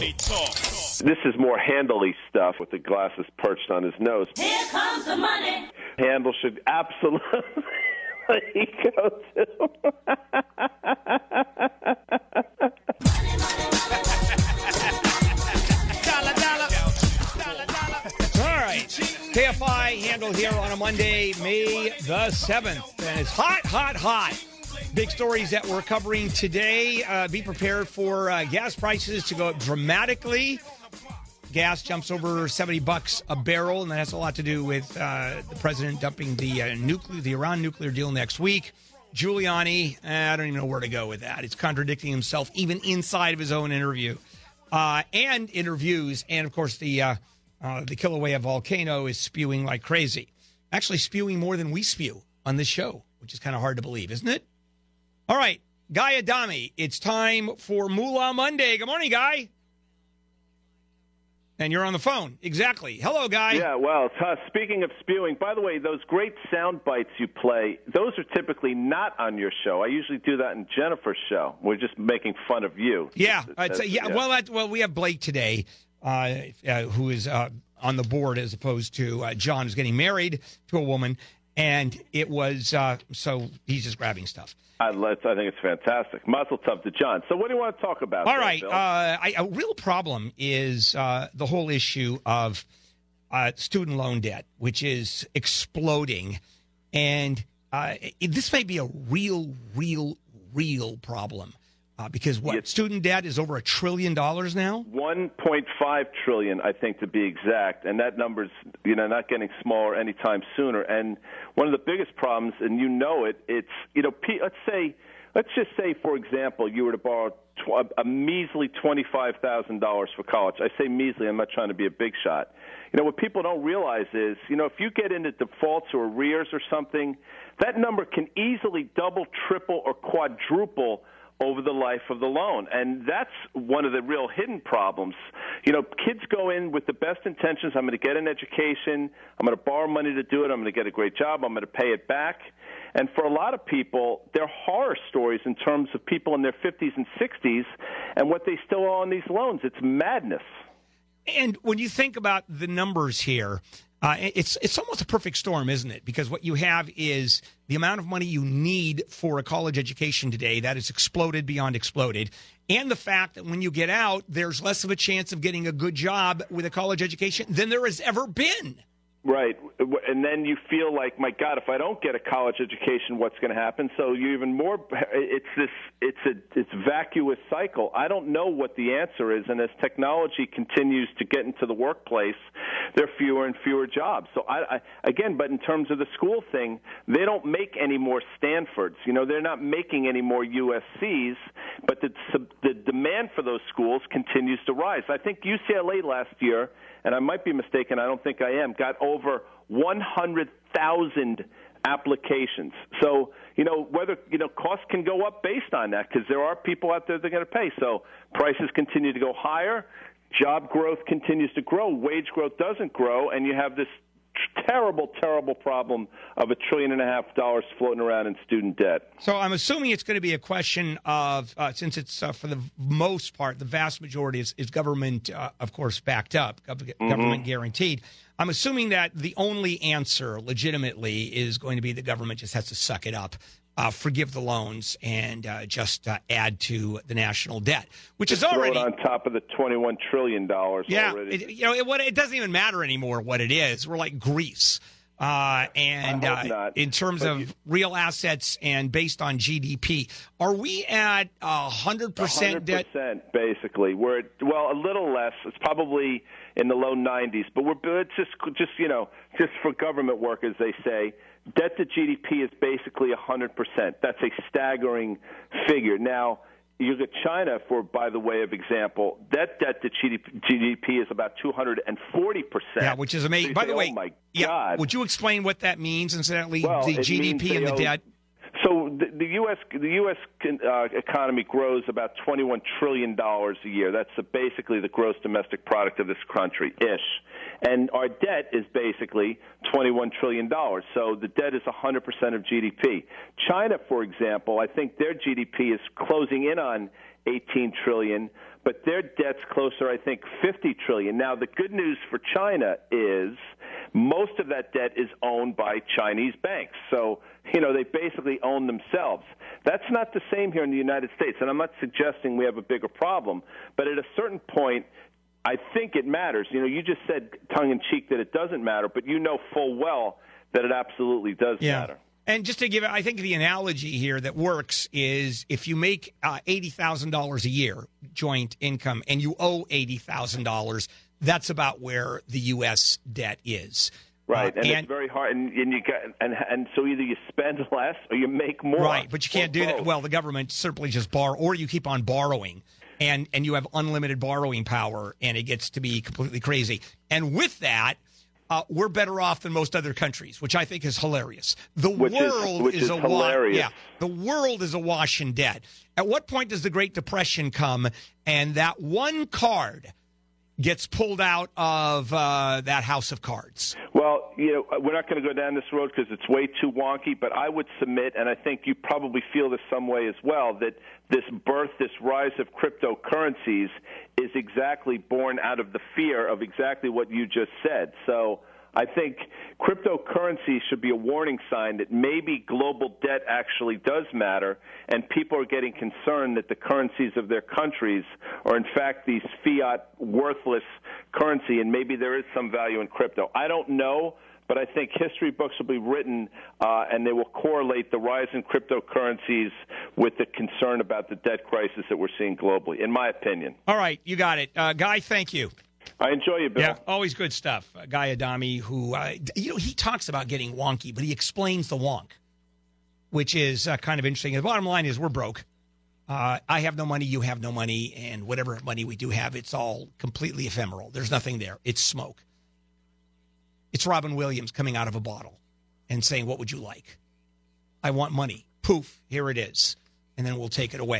Money Talk. This is more handily stuff with the glasses perched on his nose. Here comes the money. Handle should absolutely go Dollar, dollar. All right. KFI Handel here on a Monday, May the 7th. And it's hot, hot, hot. Big stories that we're covering today. Uh, be prepared for uh, gas prices to go up dramatically. Gas jumps over 70 bucks a barrel, and that has a lot to do with uh, the president dumping the uh, nuclear, the Iran nuclear deal next week. Giuliani, eh, I don't even know where to go with that. It's contradicting himself even inside of his own interview uh, and interviews, and of course the uh, the Kilauea volcano is spewing like crazy. Actually, spewing more than we spew on this show, which is kind of hard to believe, isn't it? All right, Guy Adami, it's time for Moolah Monday. Good morning, Guy. And you're on the phone. Exactly. Hello, Guy. Yeah, well, uh, speaking of spewing, by the way, those great sound bites you play, those are typically not on your show. I usually do that in Jennifer's show. We're just making fun of you. Yeah, That's- uh, yeah. Well, that, well, we have Blake today, uh, uh, who is uh, on the board as opposed to uh, John, who's getting married to a woman, and it was uh, so he's just grabbing stuff. I, I think it's fantastic. Mazel tov to John. So, what do you want to talk about? All there, right, uh, I, a real problem is uh, the whole issue of uh, student loan debt, which is exploding, and uh, it, this may be a real, real, real problem uh, because what Yes. student debt is over a trillion dollars now. 1.5 trillion, I think, to be exact, and that number's you know not getting smaller anytime sooner. And one of the biggest problems, and you know it, it's you know, let's say, let's just say, for example, you were to borrow tw- a measly twenty-five thousand dollars for college. I say measly. I'm not trying to be a big shot. You know what people don't realize is, you know, if you get into defaults or arrears or something, that number can easily double, triple, or quadruple over the life of the loan. And that's one of the real hidden problems. You know, kids go in with the best intentions. I'm going to get an education. I'm going to borrow money to do it. I'm going to get a great job. I'm going to pay it back. And for a lot of people, they're horror stories in terms of people in their 50s and 60s and what they still owe on these loans. It's madness. And when you think about the numbers here, uh, it's it's almost a perfect storm, isn't it? Because what you have is the amount of money you need for a college education today that has exploded beyond exploded, and the fact that when you get out, there's less of a chance of getting a good job with a college education than there has ever been. Right, and then you feel like, my God, if I don't get a college education, what's going to happen? So you even more. It's this. It's a. It's vacuous cycle. I don't know what the answer is, and as technology continues to get into the workplace, there are fewer and fewer jobs. So I, I again, but in terms of the school thing, they don't make any more Stanfords. You know, they're not making any more USC's, but the the demand for those schools continues to rise. I think UCLA last year and I might be mistaken, I don't think I am, got over 100,000 applications. So, you know, whether, you know, costs can go up based on that because there are people out there that are going to pay. So prices continue to go higher, job growth continues to grow, wage growth doesn't grow, and you have this terrible, terrible problem of a trillion and a half dollars floating around in student debt. So I'm assuming it's going to be a question of, uh, since it's uh, for the most part, the vast majority is, is government, uh, of course, backed up, gov- government guaranteed. I'm assuming that the only answer, legitimately, is going to be the government just has to suck it up, uh, forgive the loans, and uh, just uh, add to the national debt, which is Throw already it on top of the twenty-one trillion dollars yeah, already. it, you know, it, what, it doesn't even matter anymore what it is. We're like Greece. Uh, and uh, in terms But of you- real assets and based on GDP, are we at hundred percent debt? percent basically. We're at, well a little less. It's probably in the low 90s, but we're it's just just you know just for government workers they say debt to GDP is basically 100 percent. That's a staggering figure. Now. You look at China, for by the way of example, that debt to GDP, GDP is about 240 percent. Yeah, which is amazing. By the way, oh my yeah, God! would you explain what that means? Incidentally, Well, the GDP and the owe- debt. So the, the U.S. the U.S. Uh, economy grows about 21 trillion dollars a year. That's the, basically the gross domestic product of this country, ish. And our debt is basically 21 trillion dollars. So the debt is 100 percent of GDP. China, for example, I think their GDP is closing in on 18 trillion, but their debt's closer, I think, 50 trillion. Now, the good news for China is most of that debt is owned by Chinese banks. So, you know, they basically own themselves. That's not the same here in the United States, and I'm not suggesting we have a bigger problem, but at a certain point, I think it matters. You know, you just said tongue in cheek that it doesn't matter, but you know full well that it absolutely does yeah. matter. And just to give, I think the analogy here that works is if you make uh, eighty thousand dollars a year joint income and you owe eighty thousand dollars, that's about where the U.S. debt is. Right, uh, and, and, it's very hard, and, and you got, and and so either you spend less or you make more. Right, but you can't do both. that. Well, the government simply just borrow, or you keep on borrowing, and and you have unlimited borrowing power, and it gets to be completely crazy. And with that, uh, we're better off than most other countries, which I think is hilarious. The which world is, is. Wa- yeah, the world is awash in debt. At what point does the Great Depression come, and that one card gets pulled out of uh, that house of cards? Well, you know, we're not going to go down this road because it's way too wonky. But I would submit, and I think you probably feel this some way as well, that this birth, this rise of cryptocurrencies, is exactly born out of the fear of exactly what you just said. So I think cryptocurrency should be a warning sign that maybe global debt actually does matter, and people are getting concerned that the currencies of their countries are, in fact, these fiat worthless currency, and maybe there is some value in crypto. I don't know but I think history books will be written uh, and they will correlate the rise in cryptocurrencies with the concern about the debt crisis that we're seeing globally, in my opinion. All right, you got it. Uh, Guy, thank you. I enjoy you, Bill. Yeah, always good stuff. Guy Adami, who, uh, you know, he talks about getting wonky, but he explains the wonk, which is uh, kind of interesting. The bottom line is we're broke. Uh, I have no money, you have no money, and whatever money we do have, it's all completely ephemeral. There's nothing there. It's smoke. It's Robin Williams coming out of a bottle and saying, What would you like? I want money. Poof, here it is. And then we'll take it away.